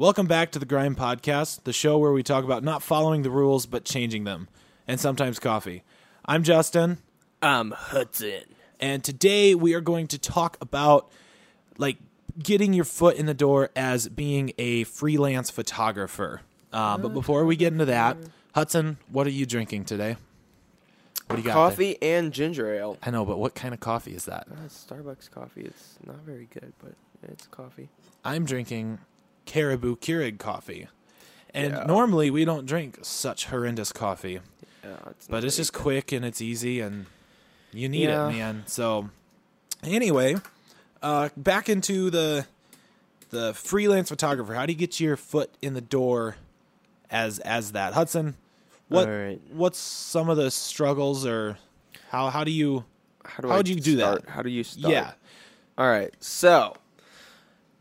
Welcome back to the Grime Podcast, the show where we talk about not following the rules but changing them, and sometimes coffee. I'm Justin, I'm Hudson. and today we are going to talk about like getting your foot in the door as being a freelance photographer. Uh, but before we get into that, Hudson, what are you drinking today? What do you got? there? Coffee and ginger ale. I know, but what kind of coffee is that? Uh, Starbucks coffee. It's not very good, but it's coffee. I'm drinking Caribou Keurig coffee. And Yeah. normally we don't drink such horrendous coffee, Yeah, it's but it's just quick and it's easy and you need Yeah. it, man. So anyway, uh back into the the freelance photographer. How do you get your foot in the door as as that? Hudson, what right. what's some of the struggles or how how do you How do How I would you do that? How do you start? Yeah. All right. So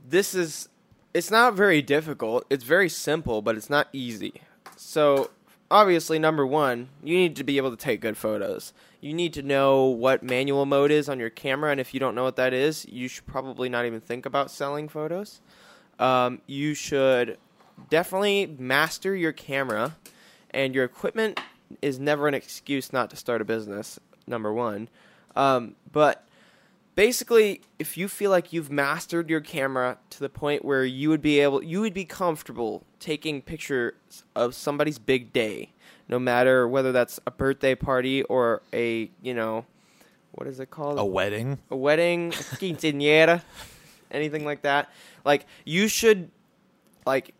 this is it's not very difficult. It's very simple, but it's not easy. So obviously, number one, you need to be able to take good photos. You need to know what manual mode is on your camera, and if you don't know what that is, you should probably not even think about selling photos. Um, you should definitely master your camera, and your equipment is never an excuse not to start a business. Number one, um, but basically if you feel like you've mastered your camera to the point where you would be able you would be comfortable taking pictures of somebody's big day no matter whether that's a birthday party or a you know what is it called a wedding? a wedding, a quinceañera, anything like that. Like you should, like,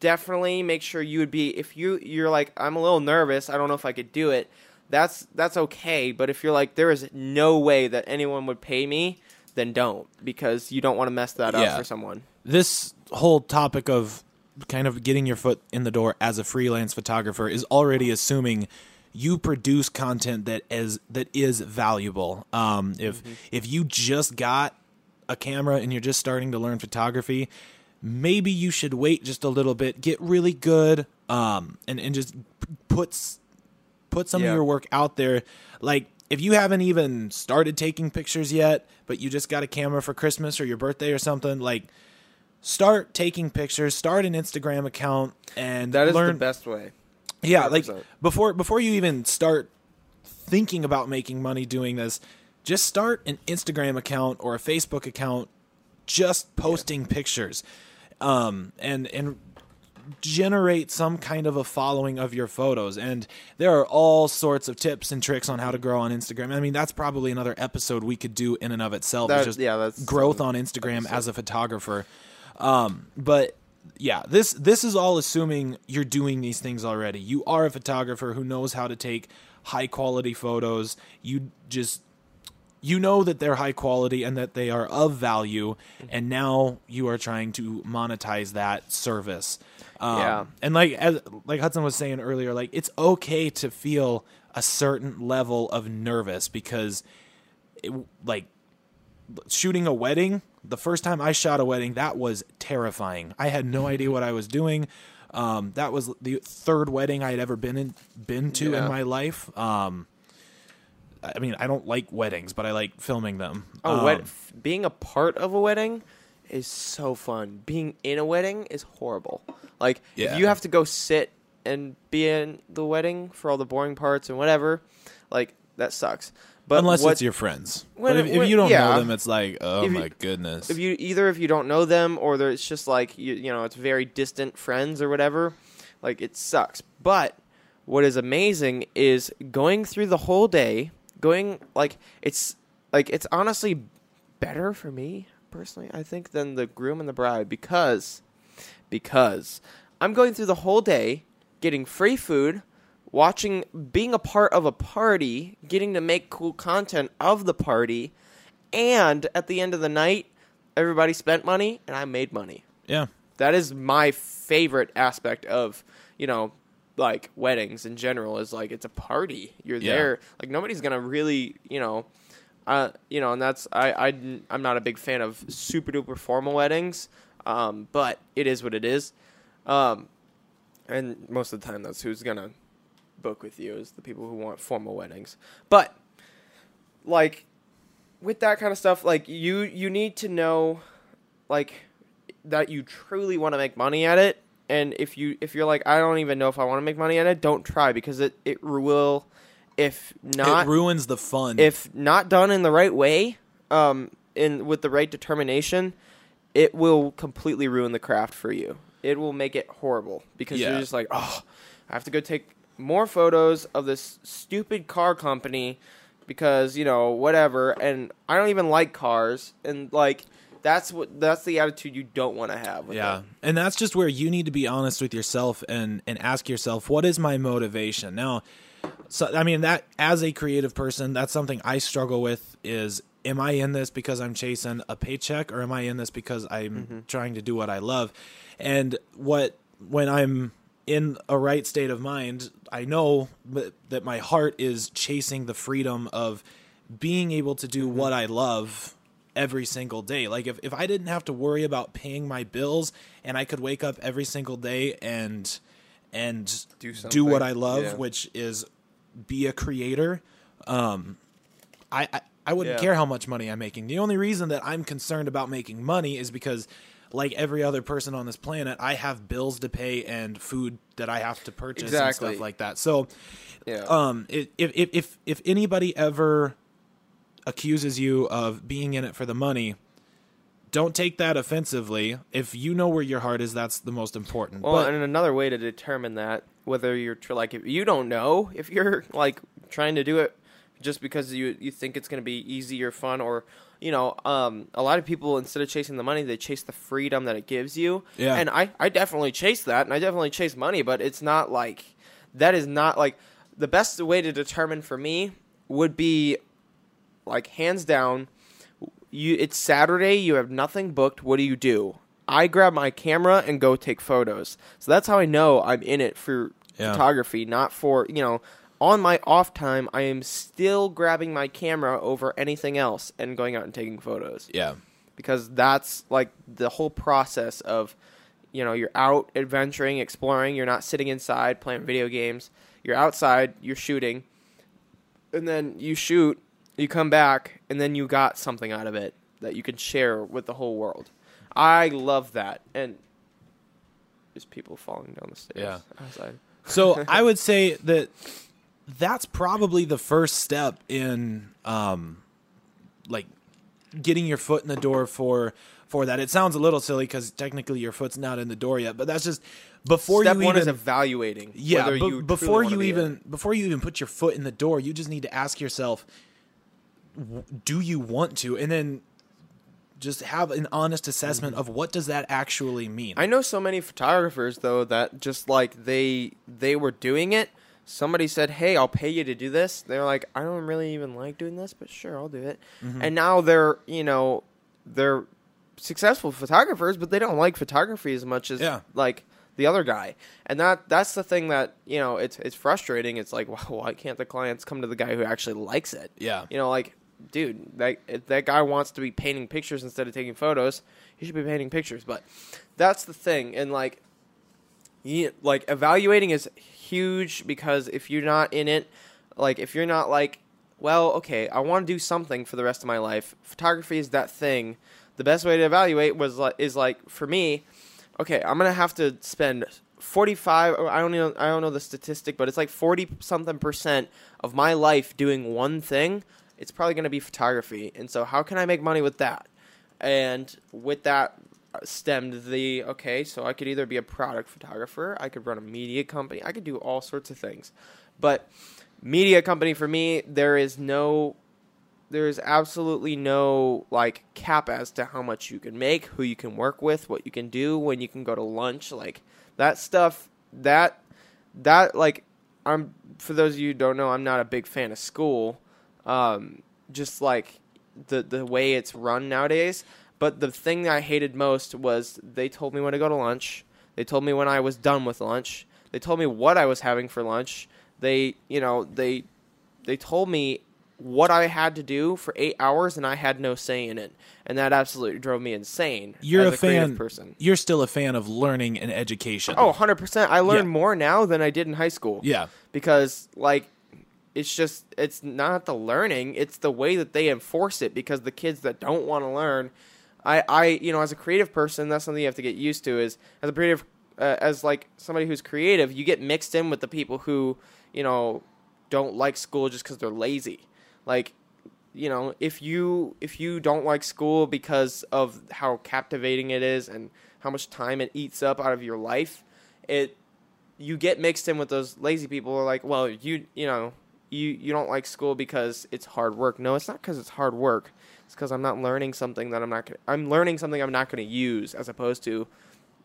definitely make sure you would be. If you you're like, I'm a little nervous. I don't know if I could do it. That's that's okay. But if you're like, there is no way that anyone would pay me, then don't because you don't want to mess that up for someone. this whole topic of kind of getting your foot in the door as a freelance photographer is already assuming you produce content that is that is valuable. Um, if if you just got a camera and you're just starting to learn photography, maybe you should wait just a little bit, get really good, um, and and just p- put some Yeah. of your work out there. Like if you haven't even started taking pictures yet, but you just got a camera for Christmas or your birthday or something, like start taking pictures, start an Instagram account, and That is learn. the best way. Yeah, like 100%. before before you even start thinking about making money doing this, just start an Instagram account or a Facebook account, just posting pictures, um, and and generate some kind of a following of your photos. And there are all sorts of tips and tricks on how to grow on Instagram. I mean, that's probably another episode we could do in and of itself. That- just yeah, that's growth on Instagram as a photographer. Um, but yeah, this this is all assuming you're doing these things already. You are a photographer who knows how to take high quality photos. You just you know that they're high quality and that they are of value, and now you are trying to monetize that service. Um, Yeah. and like as like Hudson was saying earlier, like it's okay to feel a certain level of nervous because, it, like shooting a wedding the first time i shot a wedding that was terrifying i had no idea what i was doing um, that was the third wedding i had ever been in been to Yeah. in my life um, i mean i don't like weddings but i like filming them Oh, um, wed- being a part of a wedding is so fun. Being in a wedding is horrible. Like Yeah. if you have to go sit and be in the wedding for all the boring parts and whatever, like that sucks. But unless what, it's your friends when but if, it- if you don't yeah. know them it's like oh If you- my goodness if you either if you don't know them or it's just like you you know it's very distant friends or whatever, like it sucks. But what is amazing is going through the whole day, going like it's like it's honestly better for me personally, I think, than the groom and the bride because because I'm going through the whole day getting free food, watching being a part of a party, getting to make cool content of the party, and at the end of the night, everybody spent money and I made money. yeah That is my favorite aspect of, you know, like weddings in general is like it's a party. You're Yeah. there. Like nobody's to really, you know, uh, you know, and that's I I I'm not a big fan of super duper formal weddings. Um, but it is what it is. Um, and most of the time that's who's to book with you is the people who want formal weddings. But like with that kind of stuff like you you need to know like that you truly want to make money at it. And if you if you're like I don't even know if I want to make money at it, don't try because it it will if not it ruins the fun. if not done in the right way, um, in with the right determination, it will completely ruin the craft for you. It will make it horrible because Yeah. you're just like, oh, I have to go take more photos of this stupid car company because you know whatever, and I don't even like cars, and like that's what that's the attitude you don't want to have. Yeah. it. And that's just where you need to be honest with yourself and and ask yourself what is my motivation. Now, so I mean that as a creative person, that's something I struggle with is am I in this because I'm chasing a paycheck or am I in this because I'm mm-hmm. trying to do what I love? And what when I'm in a right state of mind, I know that that my heart is chasing the freedom of being able to do mm-hmm. what I love every single day. Like if, if I didn't have to worry about paying my bills and I could wake up every single day and and Do do what. I love, Yeah. which is be a creator, um I, I I wouldn't Yeah. care how much money I'm making. The only reason that I'm concerned about making money is because like every other person on this planet, I have bills to pay and food that I have to purchase and stuff like that. So Yeah. um if if if if anybody ever accuses you of being in it for the money don't take that offensively if you know where your heart is that's the most important Well, but and another way to determine that, whether you're tr- like, if you don't know if you're like trying to do it just because you you think it's going to be easy or fun, or you know, um, a lot of people instead of chasing the money, they chase the freedom that it gives you. Yeah. And I I definitely chase that, and I definitely chase money, but it's not like that is not like the best way to determine for me would be like hands down you it's Saturday, you have nothing booked, what do you do? I grab my camera and go take photos. So that's how I know I'm in it for Yeah. photography, not for, you know, on my off time I am still grabbing my camera over anything else and going out and taking photos yeah because that's like the whole process of you know you're out adventuring exploring you're not sitting inside playing video games you're outside you're shooting and then you shoot you come back and then you got something out of it that you can share with the whole world i love that and there's people falling down the stairs Yeah. outside so i would say that that's probably the first step in um like getting your foot in the door for for that it sounds a little silly because technically your foot's not in the door yet but that's just before step you one even is evaluating yeah whether but you before you be even it. before you even put your foot in the door you just need to ask yourself w- do you want to and then just have an honest assessment of what does that actually mean I know so many photographers though that just like they they were doing it. Somebody said, "Hey, I'll pay you to do this." They're like, "I don't really even like doing this, but sure, I'll do it." Mm-hmm. And now they're you know they're successful photographers, but they don't like photography as much as Yeah. like the other guy. And that that's the thing that you know it's it's frustrating. It's like, well, why can't the clients come to the guy who actually likes it? yeah You know, like, dude, that if that guy wants to be painting pictures instead of taking photos. He should be painting pictures. But that's the thing, and like, you, like evaluating is huge because if you're not in it, like, if you're not like, well, okay, I want to do something for the rest of my life. Photography is that thing. The best way to evaluate was is like for me, okay, I'm gonna have to spend 45 or I don't know I don't know the statistic, but it's like 40 something percent of my life doing one thing. It's probably going to be photography. And so how can I make money with that? And with that stemmed the okay, so I could either be a product photographer, I could run a media company, I could do all sorts of things. But media company for me, there is no there is absolutely no like cap as to how much you can make, who you can work with, what you can do, when you can go to lunch, like that stuff. That that like I'm for those of you who don't know, I'm not a big fan of school. Um, just like the the way it's run nowadays. But the thing that I hated most was they told me when to go to lunch. They told me when I was done with lunch. They told me what I was having for lunch. They, you know, they they told me what I had to do for eight hours, and I had no say in it, and that absolutely drove me insane. you're a creative fan person. you're still a fan of learning and education Oh, 100%. I learn Yeah. more now than I did in high school. yeah Because, like, it's just, it's not the learning, it's the way that they enforce it. Because the kids that don't want to learn, I, I, you know, as a creative person, that's something you have to get used to. Is as a creative, uh, as like somebody who's creative, you get mixed in with the people who, you know, don't like school just because they're lazy. Like, you know, if you if you don't like school because of how captivating it is and how much time it eats up out of your life, it you get mixed in with those lazy people who are like, well, you you know, you you don't like school because it's hard work. No, it's not because it's hard work. It's because I'm not learning something that I'm not. Gonna, I'm learning something I'm not going to use, as opposed to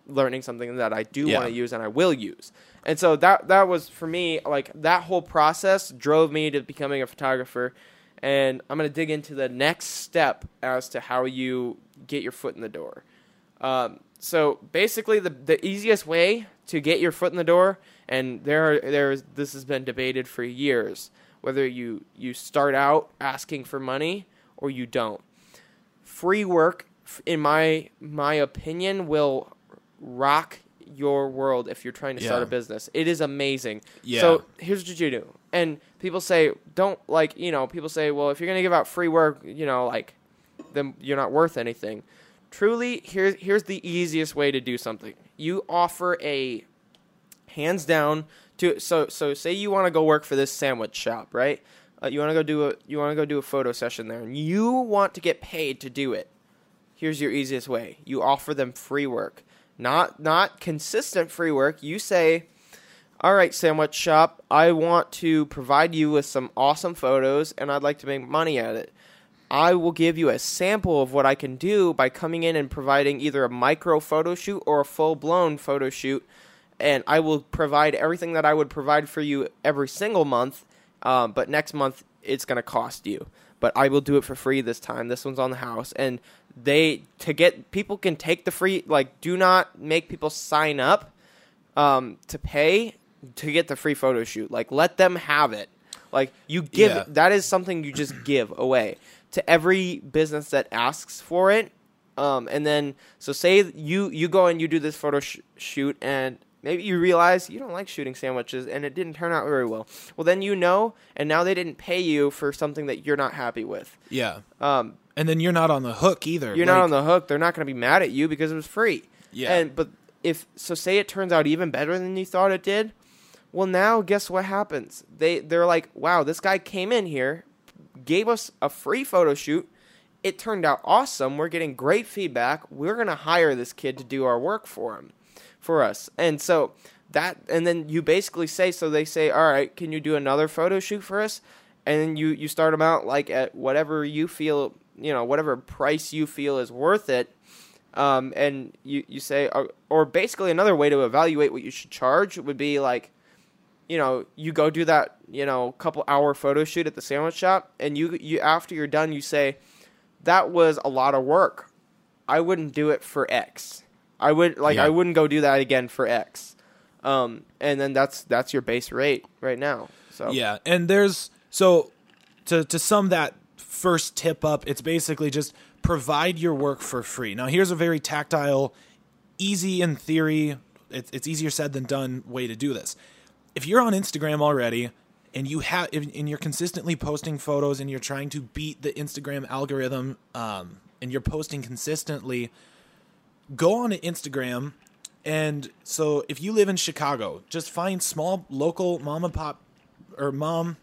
learning something that I do Yeah. want to use and I will use. And so that that was for me like that whole process drove me to becoming a photographer. And I'm going to dig into the next step as to how you get your foot in the door. Um, so basically, the the easiest way to get your foot in the door, and there are, there's this has been debated for years, whether you you start out asking for money or you don't. Free work, in my my opinion, will rock your world if you're trying to start a business. It is amazing. Yeah. So here's what you do. And people say, don't like, you know, people say, well, if you're going to give out free work, you know, like, then you're not worth anything. Truly, here's here's the easiest way to do something. You offer a hands down to so so say you want to go work for this sandwich shop, right? Uh, you want to go do a you want to go do a photo session there, and you want to get paid to do it. Here's your easiest way: you offer them free work, not not consistent free work. You say, "All right, sandwich shop, I want to provide you with some awesome photos, and I'd like to make money at it." I will give you a sample of what I can do by coming in and providing either a micro photo shoot or a full blown photo shoot. And I will provide everything that I would provide for you every single month. Um, but next month, it's going to cost you. But I will do it for free this time. This one's on the house. And they, to get, people can take the free, like, do not make people sign up um, to pay to get the free photo shoot. Like, let them have it. Like, you give Yeah. that is something you just give away to every business that asks for it. Um, and then, so say you you go and you do this photo sh- shoot, and maybe you realize you don't like shooting sandwiches, and it didn't turn out very well. Well, then you know, and now they didn't pay you for something that you're not happy with. Yeah. Um, And then you're not on the hook either. you're not on the hook. They're not going to be mad at you because it was free. Yeah. And but if so, say it turns out even better than you thought it did. Well, now guess what happens? They they're like, wow, this guy came in here, gave us a free photo shoot. It turned out awesome. We're getting great feedback. We're gonna hire this kid to do our work for him, for us. And so that, and then you basically say, so they say, all right, can you do another photo shoot for us? And you you start them out like at whatever you feel, you know, whatever price you feel is worth it um, and you you say, or, or basically another way to evaluate what you should charge would be like, you know, you go do that, you know, couple hour photo shoot at the sandwich shop, and you you after you're done, you say, that was a lot of work. I wouldn't do it for X. I would like Yeah. I wouldn't go do that again for X. Um, and then that's that's your base rate right now. So Yeah, and there's so to to sum that first tip up, it's basically just provide your work for free. Now, here's a very tactile, easy in theory. It's it's easier said than done way to do this. If you're on Instagram already and you have and you're consistently posting photos and you're trying to beat the Instagram algorithm, um, and you're posting consistently, go on to Instagram. And so if you live in Chicago, just find small local mom and pop or mom.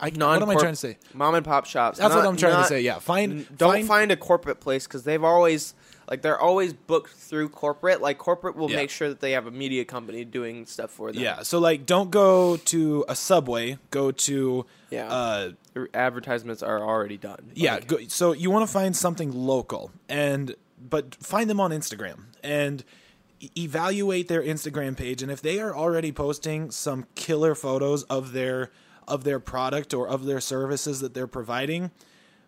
I, what am I trying to say? Mom and pop shops. That's what I'm trying to say. Yeah, find don't find, find, a corporate place because they've always like they're always booked through corporate. Like corporate will Yeah. make sure that they have a media company doing stuff for them. Yeah, so like, don't go to a subway. Go to Yeah. Uh, Their advertisements are already done. yeah. Like, Go, so you want to find something local, and but find them on Instagram and evaluate their Instagram page. And if they are already posting some killer photos of their of their product or of their services that they're providing,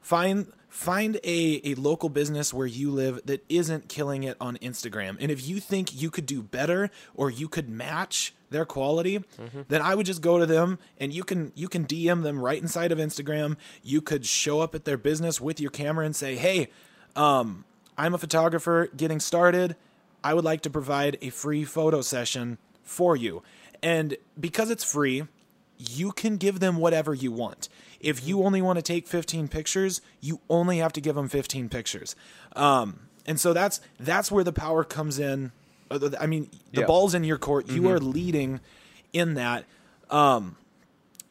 find find a, a local business where you live that isn't killing it on Instagram. And if you think you could do better or you could match their quality, then I would just go to them and you can you can DM them right inside of Instagram. You could show up at their business with your camera and say, "Hey, um, I'm a photographer getting started. I would like to provide a free photo session for you." And because it's free, you can give them whatever you want. If you only want to take 15 pictures, you only have to give them 15 pictures. Um, and so that's that's where the power comes in. Uh, I mean, the Yeah. ball's in your court. You are leading in that. Um,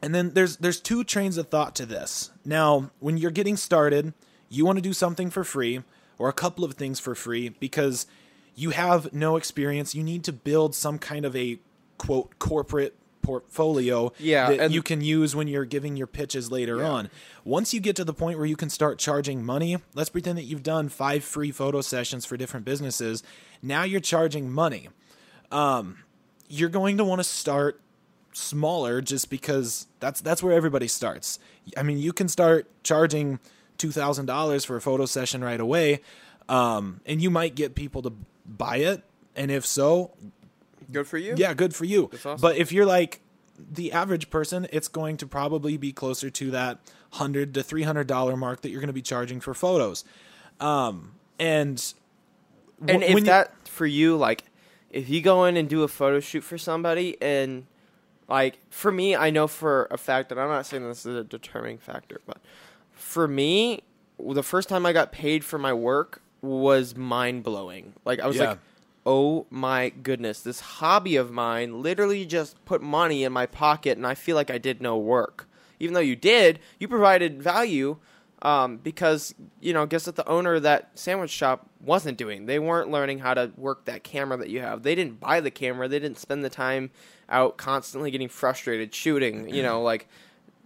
and then there's there's two trains of thought to this. Now, when you're getting started, you want to do something for free or a couple of things for free because you have no experience. You need to build some kind of a quote corporate portfolio Yeah, that you can use when you're giving your pitches later Yeah. on. Once you get to the point where you can start charging money, let's pretend that you've done five free photo sessions for different businesses. Now you're charging money. Um, you're going to want to start smaller just because that's that's where everybody starts. I mean, you can start charging two thousand dollars for a photo session right away, um, and you might get people to buy it. And if so, Good for you. yeah, good for you. Awesome. But if you're like the average person, it's going to probably be closer to that hundred to three hundred dollar mark that you're going to be charging for photos. Um, and And if you- that for you, like, if you go in and do a photo shoot for somebody, and like for me, I know for a fact that I'm not saying this is a determining factor, but for me, the first time I got paid for my work was mind blowing. Like I was Yeah. like, oh my goodness, this hobby of mine literally just put money in my pocket, and I feel like I did no work. Even though you did, you provided value um, because you know, guess what the owner of that sandwich shop wasn't doing. They weren't learning how to work that camera that you have. They didn't buy the camera. They didn't spend the time out constantly getting frustrated shooting. You know, like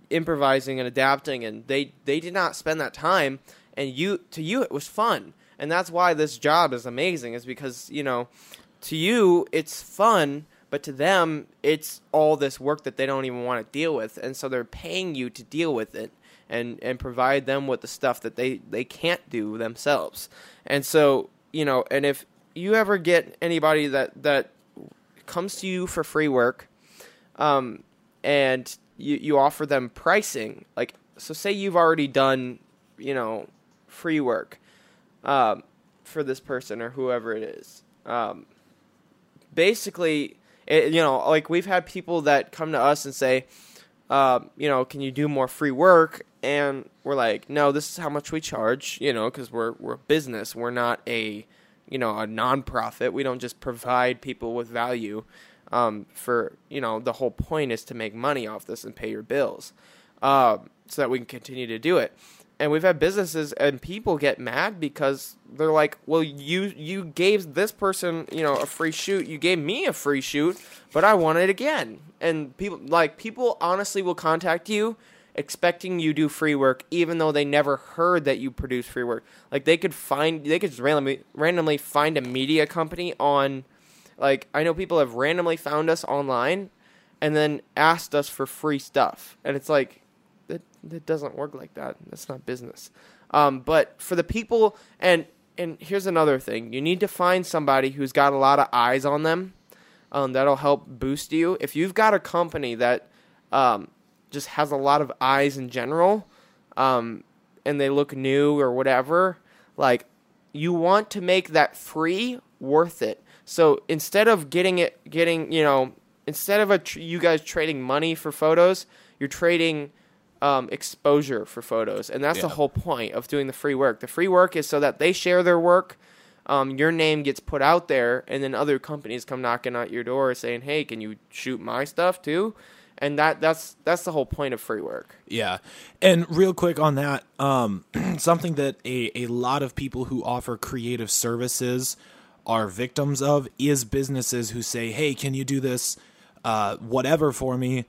improvising and adapting and they they did not spend that time and you to you it was fun. And that's why this job is amazing is because you know to you it's fun but to them it's all this work that they don't even want to deal with. And so they're paying you to deal with it and and provide them with the stuff that they they can't do themselves. And so you know and if you ever get anybody that that comes to you for free work um, and you, you offer them pricing. Like so say you've already done you know free work um, for this person or whoever it is. Um, basically it, you know like we've had people that come to us and say um, you know can you do more free work? And we're like no this is how much we charge you know because we're we're a business. We're not a you know a nonprofit. We don't just provide people with value um, for you know the whole point is to make money off this and pay your bills um, so that we can continue to do it. And we've had businesses and people get mad because they're like well you you gave this person you know a free shoot. You gave me a free shoot but i want it again. And people like people honestly will contact you expecting you do free work even though they never heard that you produce free work. Like they could find they could just randomly randomly find a media company on like i know people have randomly found us online and then asked us for free stuff and it's like that that doesn't work like that. That's not business. Um, but for the people, and and here's another thing: you need to find somebody who's got a lot of eyes on them. Um, that'll help boost you. If you've got a company that um, just has a lot of eyes in general, um, and they look new or whatever, like you want to make that free worth it. So instead of getting it, getting you know, instead of a tr- you guys trading money for photos, you're trading um, exposure for photos, and that's the whole point of doing the free work. The free work is so that they share their work. Um, your name gets put out there, and then other companies come knocking at your door saying, "Hey, can you shoot my stuff too?" And that that's that's the whole point of free work. Yeah. And real quick on that, um, something that a, a lot of people who offer creative services are victims of is businesses who say, hey, can you do this, uh, whatever for me?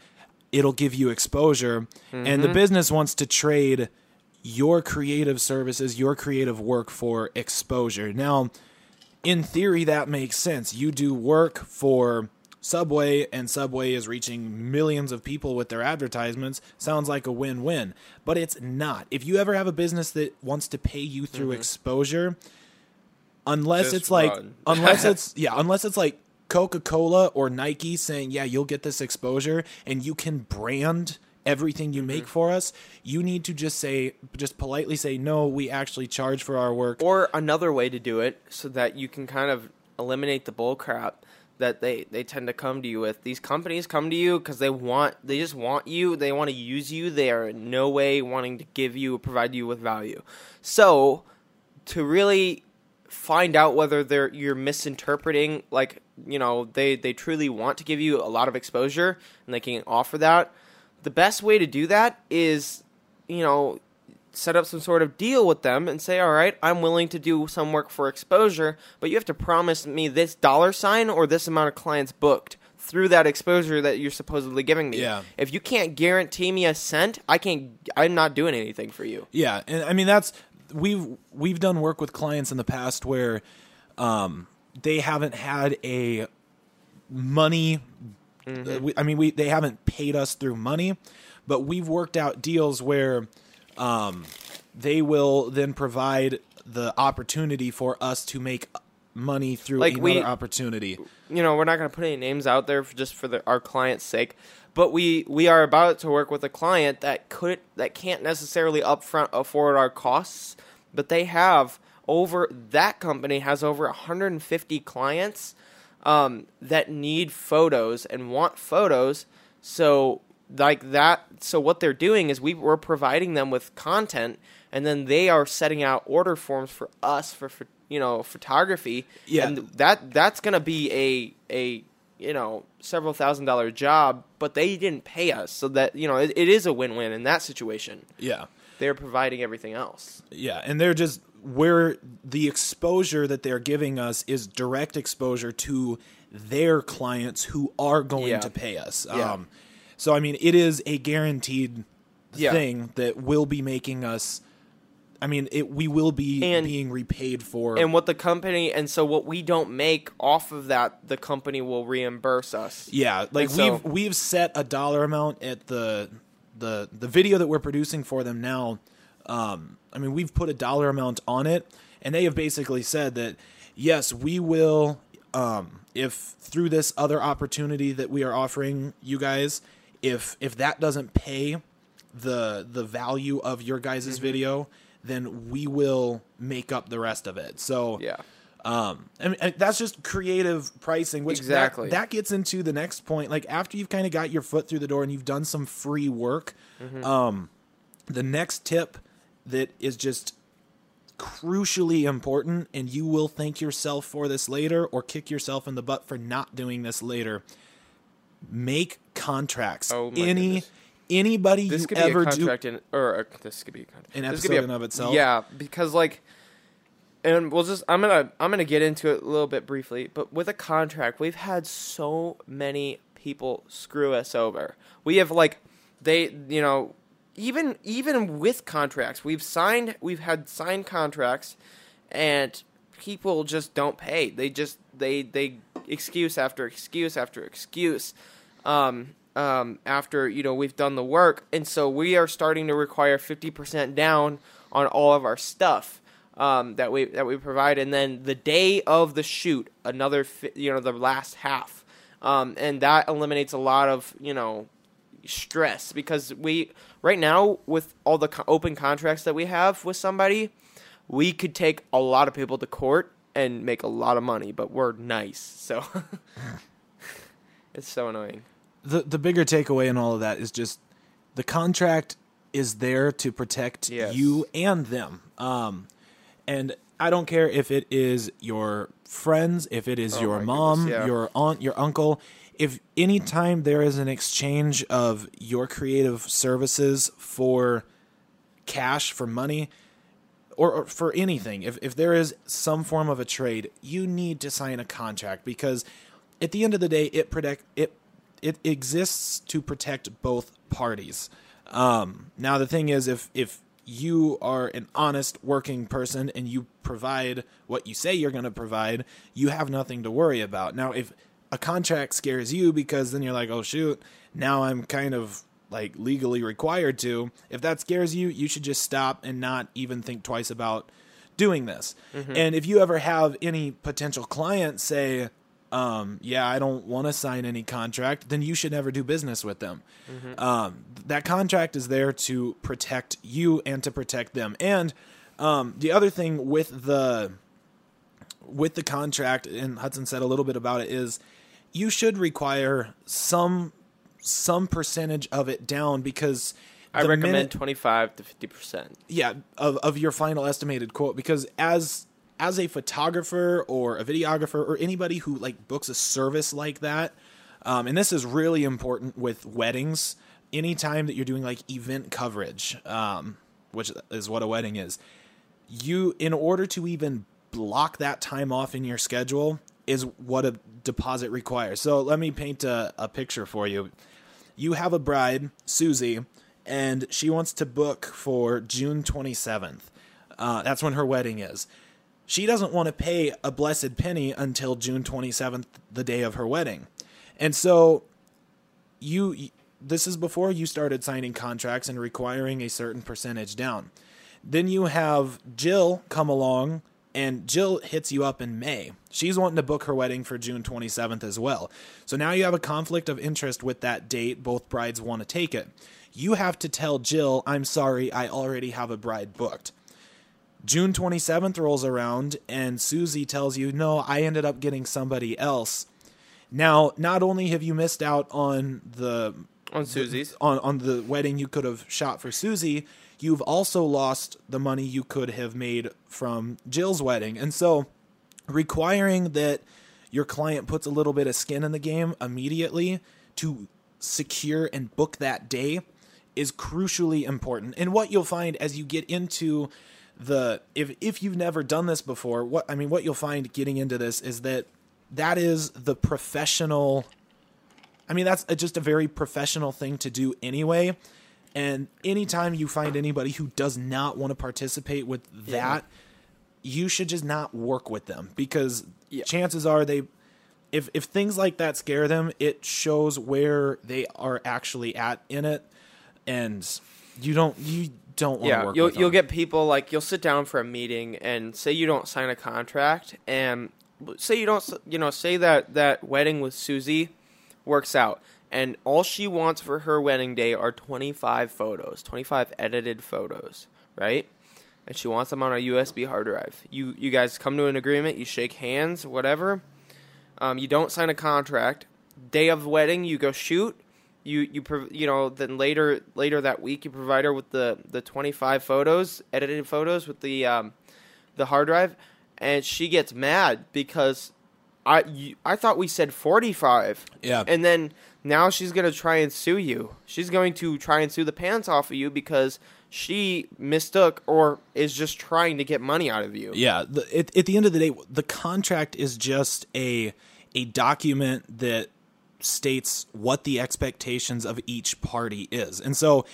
It'll give you exposure. And the business wants to trade your creative services, your creative work for exposure. Now, in theory, that makes sense. You do work for Subway, and Subway is reaching millions of people with their advertisements. Sounds like a win win, but it's not. If you ever have a business that wants to pay you through exposure, unless Just it's like, run. unless it's, yeah, unless it's like Coca Cola or Nike saying, yeah, you'll get this exposure and you can brand everything you Mm-hmm. make for us, you need to just say, just politely say, no, we actually charge for our work. Or another way to do it so that you can kind of eliminate the bull crap. that they they tend to come to you with. These companies come to you because they want they just want you. They want to use you. They are in no way wanting to give you or provide you with value. So to really find out whether they're you're misinterpreting like you know they they truly want to give you a lot of exposure and they can offer that. The best way to do that is you know set up some sort of deal with them and say all right i'm willing to do some work for exposure but you have to promise me this dollar sign or this amount of clients booked through that exposure that you're supposedly giving me. Yeah. if you can't guarantee me a cent i can't i'm not doing anything for you. Yeah, and I mean that's we've we've done work with clients in the past where um, they haven't had a money. Mm-hmm. uh, we, I mean, we they haven't paid us through money, but we've worked out deals where um, they will then provide the opportunity for us to make money through Like another we- opportunity. you know, we're not going to put any names out there for, just for the, our client's sake, but we we are about to work with a client that could that can't necessarily upfront afford our costs, but they have over that company has over 150 clients um, that need photos and want photos. So like that, so what they're doing is we we're providing them with content, and then they are setting out order forms for us for, for you know photography. Yeah. and that that's gonna be a a you know several thousand dollar job, but they didn't pay us, so that you know it, it is a win win in that situation. Yeah. They're providing everything else. Yeah, and they're just where the exposure that they're giving us is direct exposure to their clients who are going Yeah. to pay us. Yeah. Um, so I mean, it is a guaranteed Yeah. thing that will be making us. I mean, it we will be And- being repaid for. And what the company and so what we don't make off of that, the company will reimburse us. Yeah, like so- we've we've set a dollar amount at the the the video that we're producing for them now. Um, I mean, we've put a dollar amount on it, and they have basically said that yes, we will. Um, if through this other opportunity that we are offering you guys, if if that doesn't pay the the value of your guys' Mm-hmm. video, then we will make up the rest of it. So Yeah. um, I mean, and that's just creative pricing, which that- Exactly. that, gets into the next point. Like after you've kind of got your foot through the door and you've done some free work, Mm-hmm. um, the next tip that is just crucially important, and you will thank yourself for this later, or kick yourself in the butt for not doing this later. Make contracts. Oh my Any goodness. Anybody This you could be ever a do contract in, or a, this could be a contract. An This could be episode in of itself? Yeah, because like, and we'll just I'm gonna I'm gonna get into it a little bit briefly. But with a contract, we've had so many people screw us over. We have like they you know even even with contracts we've signed we've had signed contracts and people just don't pay they just they they excuse after excuse after excuse um um after you know we've done the work. And so we are starting to require 50% down on all of our stuff um that we that we provide. And then the day of the shoot another fi- you know the last half. Um and that eliminates a lot of you know stress. Because we right now with all the co- open contracts that we have with somebody we could take a lot of people to court and make a lot of money. But we're nice. So it's so annoying the the bigger takeaway in all of that is just the contract is there to protect Yes. you and them. Um, and I don't care if it is your friends, if it is Oh your mom, goodness, yeah. your aunt, your uncle. If anytime there is an exchange of your creative services for cash, for money, or, or for anything, if, if there is some form of a trade, you need to sign a contract because at the end of the day, it protect it it exists to protect both parties. Um, now the thing is, if if you are an honest working person and you provide what you say you're going to provide, you have nothing to worry about. Now, if a contract scares you because then you're like, oh shoot, now I'm kind of like legally required to. If that scares you, you should just stop and not even think twice about doing this. And if you ever have any potential clients say, um, yeah, I don't want to sign any contract, then you should never do business with them. Um, that contract is there to protect you and to protect them. And um, the other thing with the with the contract, and Hudson said a little bit about it, is you should require some some percentage of it down because I recommend minute- twenty five to fifty percent. yeah of, of your final estimated quote because as as a photographer or a videographer or anybody who like books a service like that um, and this is really important with weddings anytime that you're doing like event coverage um, which is what a wedding is you in order to even block that time off in your schedule is what a deposit requires. So let me paint a, a picture for you. You have a bride susie and she wants to book for june 27th uh, that's when her wedding is she doesn't want to pay a blessed penny until june 27th the day of her wedding and so you this is before you started signing contracts and requiring a certain percentage down. Then you have Jill come along and Jill hits you up in May. She's wanting to book her wedding for June 27th as well. So now you have a conflict of interest with that date. Both brides want to take it. You have to tell Jill, I'm sorry, I already have a bride booked. June 27th rolls around and Susie tells you, No, I ended up getting somebody else. Now, not only have you missed out on the On Susie's. on on the wedding you could have shot for Susie, you've also lost the money you could have made from Jill's wedding. And so requiring that your client puts a little bit of skin in the game immediately to secure and book that day is crucially important. And what you'll find as you get into the if if you've never done this before, what I mean what you'll find getting into this is that that is the professional I mean, that's a, just a very professional thing to do anyway. And anytime you find anybody who does not want to participate with that, you should just not work with them because Yeah. chances are they, if if things like that scare them, it shows where they are actually at in it, and you don't you don't want to yeah, work. you'll with you'll get people like you'll sit down for a meeting and say you don't sign a contract and say you don't you know say that that wedding with Susie works out and all she wants for her wedding day are 25 photos, 25 edited photos, right? And she wants them on a USB hard drive. You you guys come to an agreement, you shake hands, whatever. Um, you don't sign a contract. Day of wedding, you go shoot. You you you know then later later that week you provide her with the the 25 photos, edited photos with the um, the hard drive, and she gets mad because I you, I thought we said 45. Yeah. And then now she's gonna try and sue you. She's going to try and sue the pants off of you because she mistook or is just trying to get money out of you. Yeah, the, at, at the end of the day, the contract is just a a document that states what the expectations of each party is. And so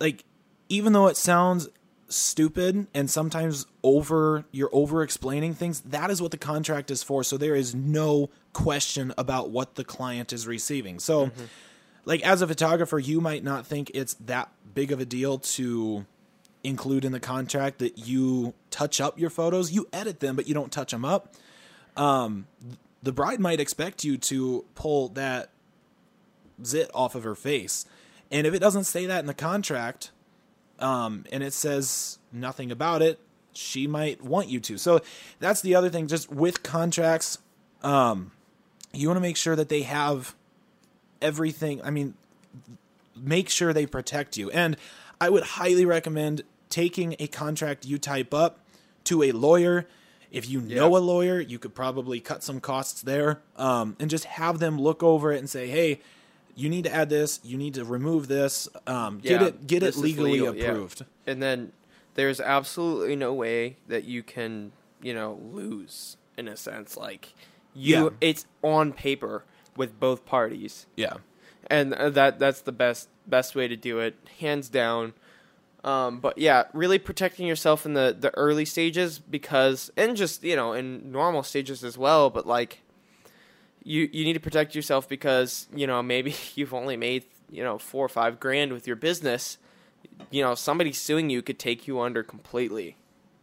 like even though it sounds stupid and sometimes over you're over explaining things, that is what the contract is for. So there is no question about what the client is receiving. So like as a photographer, you might not think it's that big of a deal to include in the contract that you touch up your photos. You edit them, but you don't touch them up. Um, the bride might expect you to pull that zit off of her face. And if it doesn't say that in the contract, um, and it says nothing about it, she might want you to. So that's the other thing. Just with contracts, um, you want to make sure that they have everything. I mean, make sure they protect you. And I would highly recommend taking a contract you type up to a lawyer. If you know a lawyer, you could probably cut some costs there um, and just have them look over it and say, hey, you need to add this, you need to remove this, um, get it get it legally legal, yeah. approved. and then there's absolutely no way that you can you know lose in a sense like you Yeah. it's on paper with both parties Yeah. and uh, that that's the best best way to do it hands down um, but yeah really protecting yourself in the the early stages because and just you know in normal stages as well but like you you need to protect yourself because you know maybe you've only made you know four or five grand with your business. You know somebody suing you could take you under completely.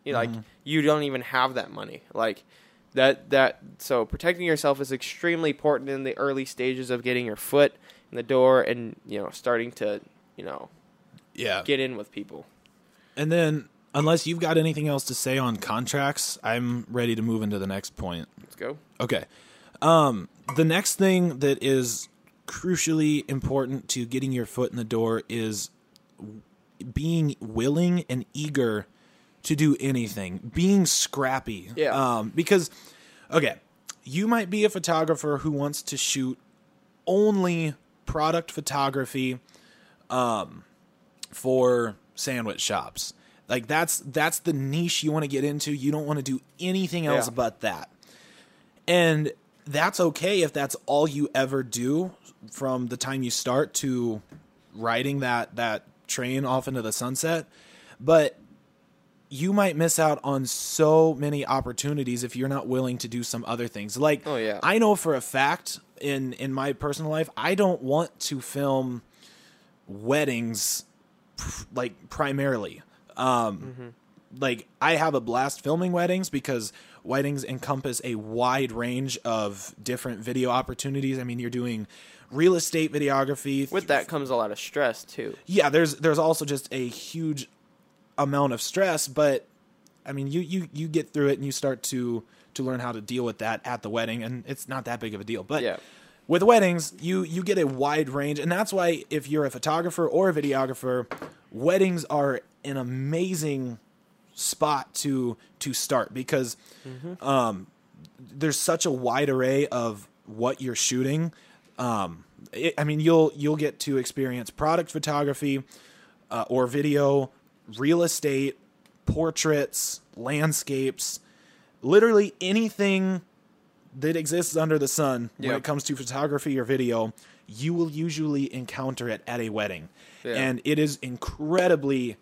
You know, like you don't even have that money. Like that that so protecting yourself is extremely important in the early stages of getting your foot in the door and you know starting to you know Yeah. get in with people And then, unless you've got anything else to say on contracts, I'm ready to move into the next point. let's go Okay. Um, the next thing that is crucially important to getting your foot in the door is being willing and eager to do anything, being scrappy. Yeah. Um, because, okay, you might be a photographer who wants to shoot only product photography um, for sandwich shops. Like that's that's the niche you want to get into. You don't want to do anything else Yeah. but that. And that's okay if that's all you ever do from the time you start to riding that that train off into the sunset. But you might miss out on so many opportunities if you're not willing to do some other things. Like Oh, yeah. I know for a fact in in my personal life, I don't want to film weddings like primarily. Um like I have a blast filming weddings because weddings encompass a wide range of different video opportunities. I mean, you're doing real estate videography. With that comes a lot of stress too. yeah, there's there's also just a huge amount of stress, but I mean, you you you get through it and you start to to learn how to deal with that at the wedding, and it's not that big of a deal. But Yeah. With weddings, you you get a wide range, and that's why if you're a photographer or a videographer, weddings are an amazing spot to to start because um, there's such a wide array of what you're shooting. Um, it, I mean, you'll you'll get to experience product photography uh, or video, real estate, portraits, landscapes, literally anything that exists under the sun when it comes to photography or video. You will usually encounter it at a wedding, Yeah. and it is incredibly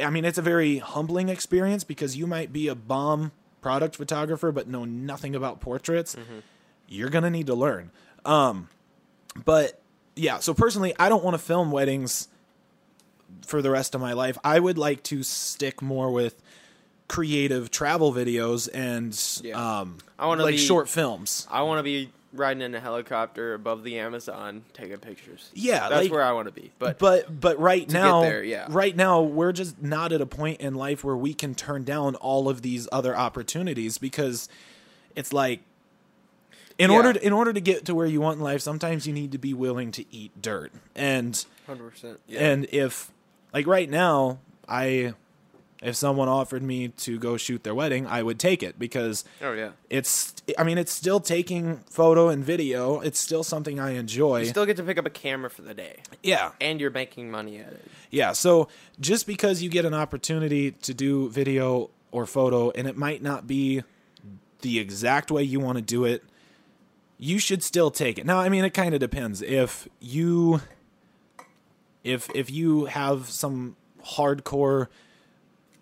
I mean, it's a very humbling experience because you might be a bomb product photographer but know nothing about portraits. You're gonna need to learn. Um, but yeah, so personally, I don't want to film weddings for the rest of my life. I would like to stick more with creative travel videos and Yeah. um, I wanna like be- short films. I want to be riding in a helicopter above the Amazon taking pictures. Yeah, That's like- where I want to be. But, but but right now there, yeah. right now we're just not at a point in life where we can turn down all of these other opportunities because it's like in Yeah. order to, in order to get to where you want in life sometimes you need to be willing to eat dirt and 100%. Yeah. and if like right now i if someone offered me to go shoot their wedding i would take it because oh yeah. it's i mean it's still taking photo and video it's still something i enjoy You still get to pick up a camera for the day, yeah and you're making money at it. Yeah, so just because you get an opportunity to do video or photo and it might not be the exact way you want to do it, you should still take it. Now, I mean it kind of depends. If you if if you have some hardcore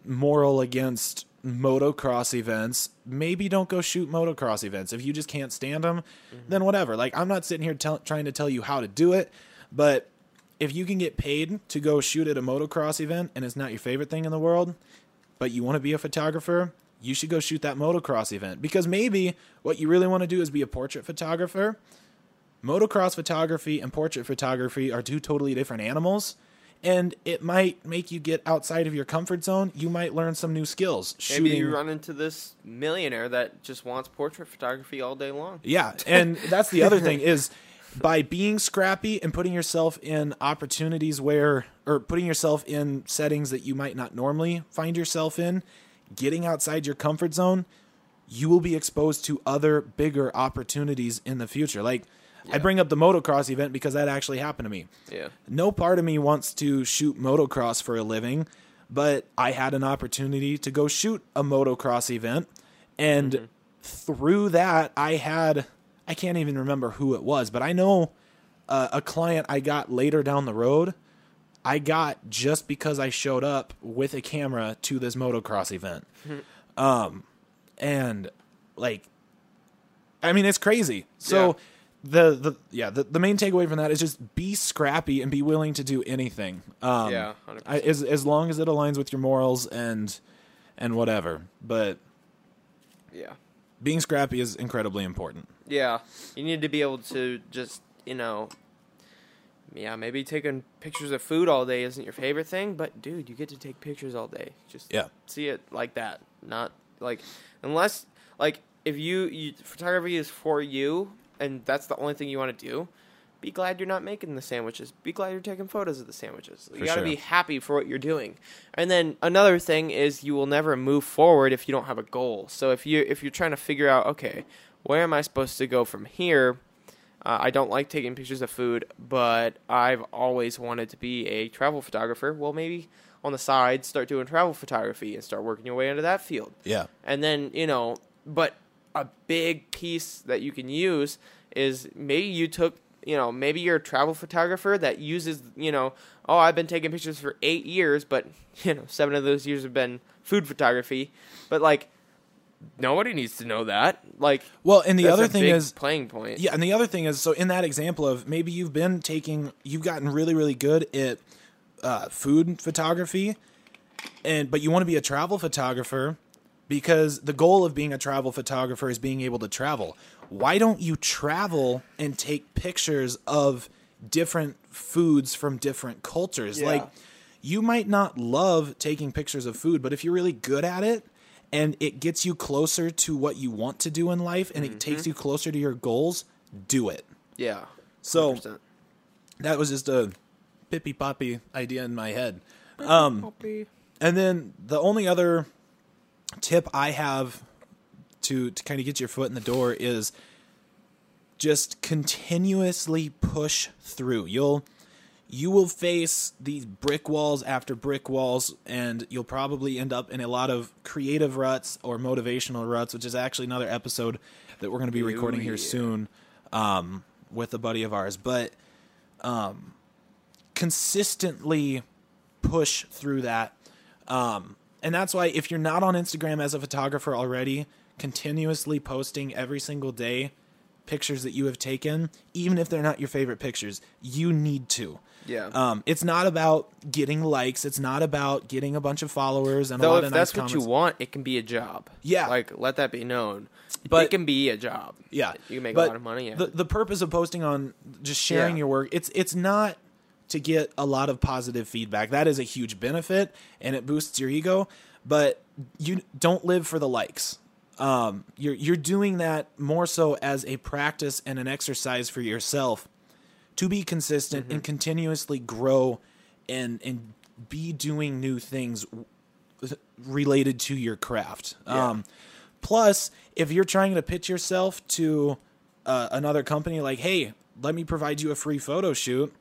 moral against motocross events, maybe don't go shoot motocross events. If you just can't stand them, mm-hmm. then whatever. Like I'm not sitting here tell, trying to tell you how to do it, but if you can get paid to go shoot at a motocross event and it's not your favorite thing in the world, but you want to be a photographer, you should go shoot that motocross event because maybe what you really want to do is be a portrait photographer. Motocross photography and portrait photography are two totally different animals, and it might make you get outside of your comfort zone. You might learn some new skills. Maybe you run into this millionaire that just wants portrait photography all day long. Yeah, and that's the other thing is by being scrappy and putting yourself in opportunities where or putting yourself in settings that you might not normally find yourself in, getting outside your comfort zone, you will be exposed to other bigger opportunities in the future. Like I bring up the motocross event because that actually happened to me. Yeah. No part of me wants to shoot motocross for a living, but I had an opportunity to go shoot a motocross event. And through that, I had, I can't even remember who it was, but I know uh, a client I got later down the road. I got just because I showed up with a camera to this motocross event. um, and like, I mean, it's crazy. So, Yeah. The the yeah the, the main takeaway from that is just be scrappy and be willing to do anything um Yeah, 100%. I, as as long as it aligns with your morals and and whatever but Yeah. being scrappy is incredibly important Yeah. You need to be able to just, you know, yeah, maybe taking pictures of food all day isn't your favorite thing, but dude, you get to take pictures all day. Just Yeah. see it like that. Not like unless like if you, you photography is for you and that's the only thing you want to do, be glad you're not making the sandwiches. Be glad you're taking photos of the sandwiches. you got to sure. be happy for what you're doing. And then another thing is you will never move forward if you don't have a goal. So if you if you're trying to figure out, okay, where am I supposed to go from here? Uh, I don't like taking pictures of food, but I've always wanted to be a travel photographer. Well, maybe on the side, start doing travel photography and start working your way into that field. Yeah. And then, you know, but a big piece that you can use is maybe you took, you know, maybe you're a travel photographer that uses, you know, oh, I've been taking pictures for eight years, but, you know, seven of those years have been food photography. But, like, nobody needs to know that. Like, Well, and the other thing is, playing point. yeah, and the other thing is, so in that example of maybe you've been taking, you've gotten really, really good at uh, food photography, and but you want to be a travel photographer because the goal of being a travel photographer is being able to travel. Why don't you travel and take pictures of different foods from different cultures? Yeah. Like, you might not love taking pictures of food, but if you're really good at it and it gets you closer to what you want to do in life and it takes you closer to your goals, do it. Yeah. So 100%. that was just a pippy poppy idea in my head. Um, and then the only other tip I have to to kind of get your foot in the door is just continuously push through. You'll you will face these brick walls after brick walls and you'll probably end up in a lot of creative ruts or motivational ruts, which is actually another episode that we're going to be recording here soon um, with a buddy of ours. But um, consistently push through that. Um, and that's why if you're not on Instagram as a photographer already, continuously posting every single day pictures that you have taken, even if they're not your favorite pictures, you need to. Yeah. Um, it's not about getting likes. It's not about getting a bunch of followers and a Though lot if of that's nice what you want, it can be a job. Yeah. Like let that be known. But- it can be a job. Yeah, You can make But a lot of money. Yeah. The the purpose of posting on just sharing Yeah. your work it's it's not to get a lot of positive feedback. That is a huge benefit and it boosts your ego. But you don't live for the likes. Um, you're you're doing that more so as a practice and an exercise for yourself to be consistent Mm-hmm. and continuously grow and and be doing new things related to your craft. Yeah. Um, plus, if you're trying to pitch yourself to uh, another company, like, hey, let me provide you a free photo shoot.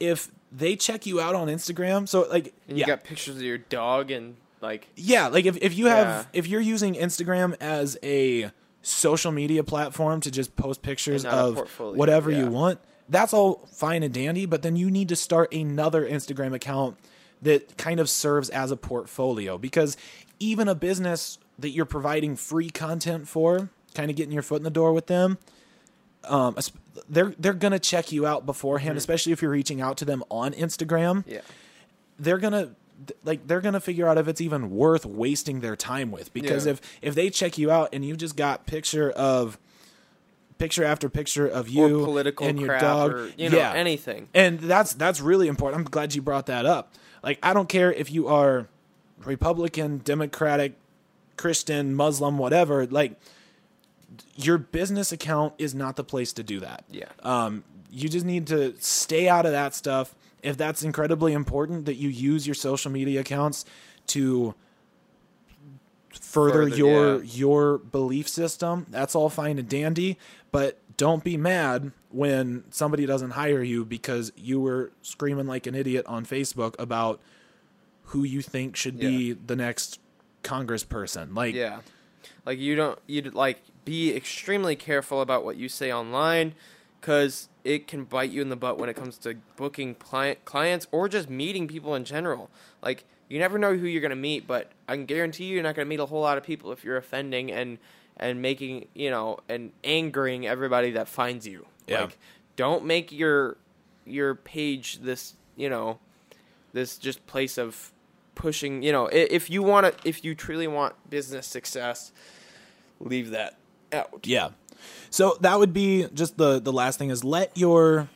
If they check you out on Instagram, so like, and you yeah, got pictures of your dog and like yeah, like if, if you have Yeah. if you're using Instagram as a social media platform to just post pictures And not a of whatever you want, that's all fine and dandy, but then you need to start another Instagram account that kind of serves as a portfolio. Because even a business that you're providing free content for, kind of getting your foot in the door with them, um, they're they're gonna check you out beforehand, especially if you're reaching out to them on Instagram yeah. they're gonna like they're gonna figure out if it's even worth wasting their time with because Yeah. if if they check you out and you've just got picture of picture after picture of you or political and your dog or you know yeah anything. and that's that's really important i'm glad you brought that up like i don't care if you are republican democratic christian muslim whatever like your business account is not the place to do that Yeah. um, you just need to stay out of that stuff. If that's incredibly important that you use your social media accounts to further, Further, your yeah. your belief system, that's all fine and dandy, but don't be mad when somebody doesn't hire you because you were screaming like an idiot on Facebook about who you think should be the next congressperson. Like Yeah. Like you don't you'd like be extremely careful about what you say online cuz it can bite you in the butt when it comes to booking client clients or just meeting people in general. Like you never know who you're going to meet, but I can guarantee you you're not going to meet a whole lot of people if you're offending and and making, you know, and angering everybody that finds you. Yeah. Like don't make your your page this, you know, this just place of pushing you know if you want to if you truly want business success leave that out Yeah. So that would be just the the last thing is let your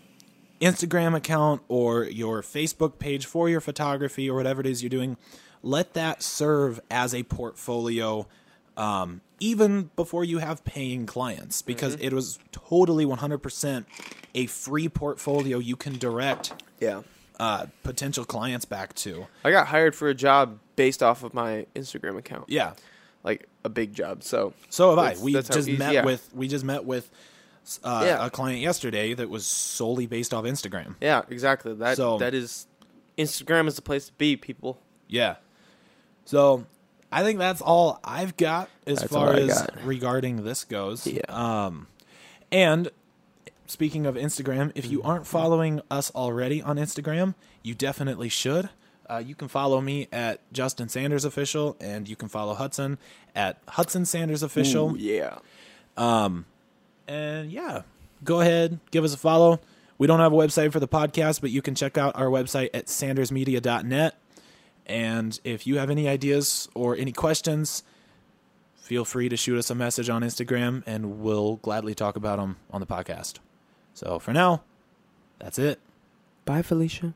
Instagram account or your Facebook page for your photography or whatever it is you're doing, let that serve as a portfolio. Um, even before you have paying clients because it was totally 100% a free portfolio you can direct Yeah. uh, potential clients back to. I got hired for a job based off of my Instagram account. Yeah. Like a big job. So So have I. We just easy- met yeah. with we just met with uh, Yeah. a client yesterday that was solely based off Instagram. yeah, exactly. That So- that is Instagram is the place to be, people. Yeah. So I think that's all I've got as That's far as got. regarding this goes. Yeah. Um, and speaking of Instagram, if you aren't following us already on Instagram, you definitely should. Uh, you can follow me at Justin Sanders Official, and you can follow Hudson at Hudson Sanders Official. Ooh, yeah. And yeah, go ahead, give us a follow. We don't have a website for the podcast, but you can check out our website at sandersmedia.net. And if you have any ideas or any questions, feel free to shoot us a message on Instagram and we'll gladly talk about them on the podcast. So for now, that's it. Bye, Felicia.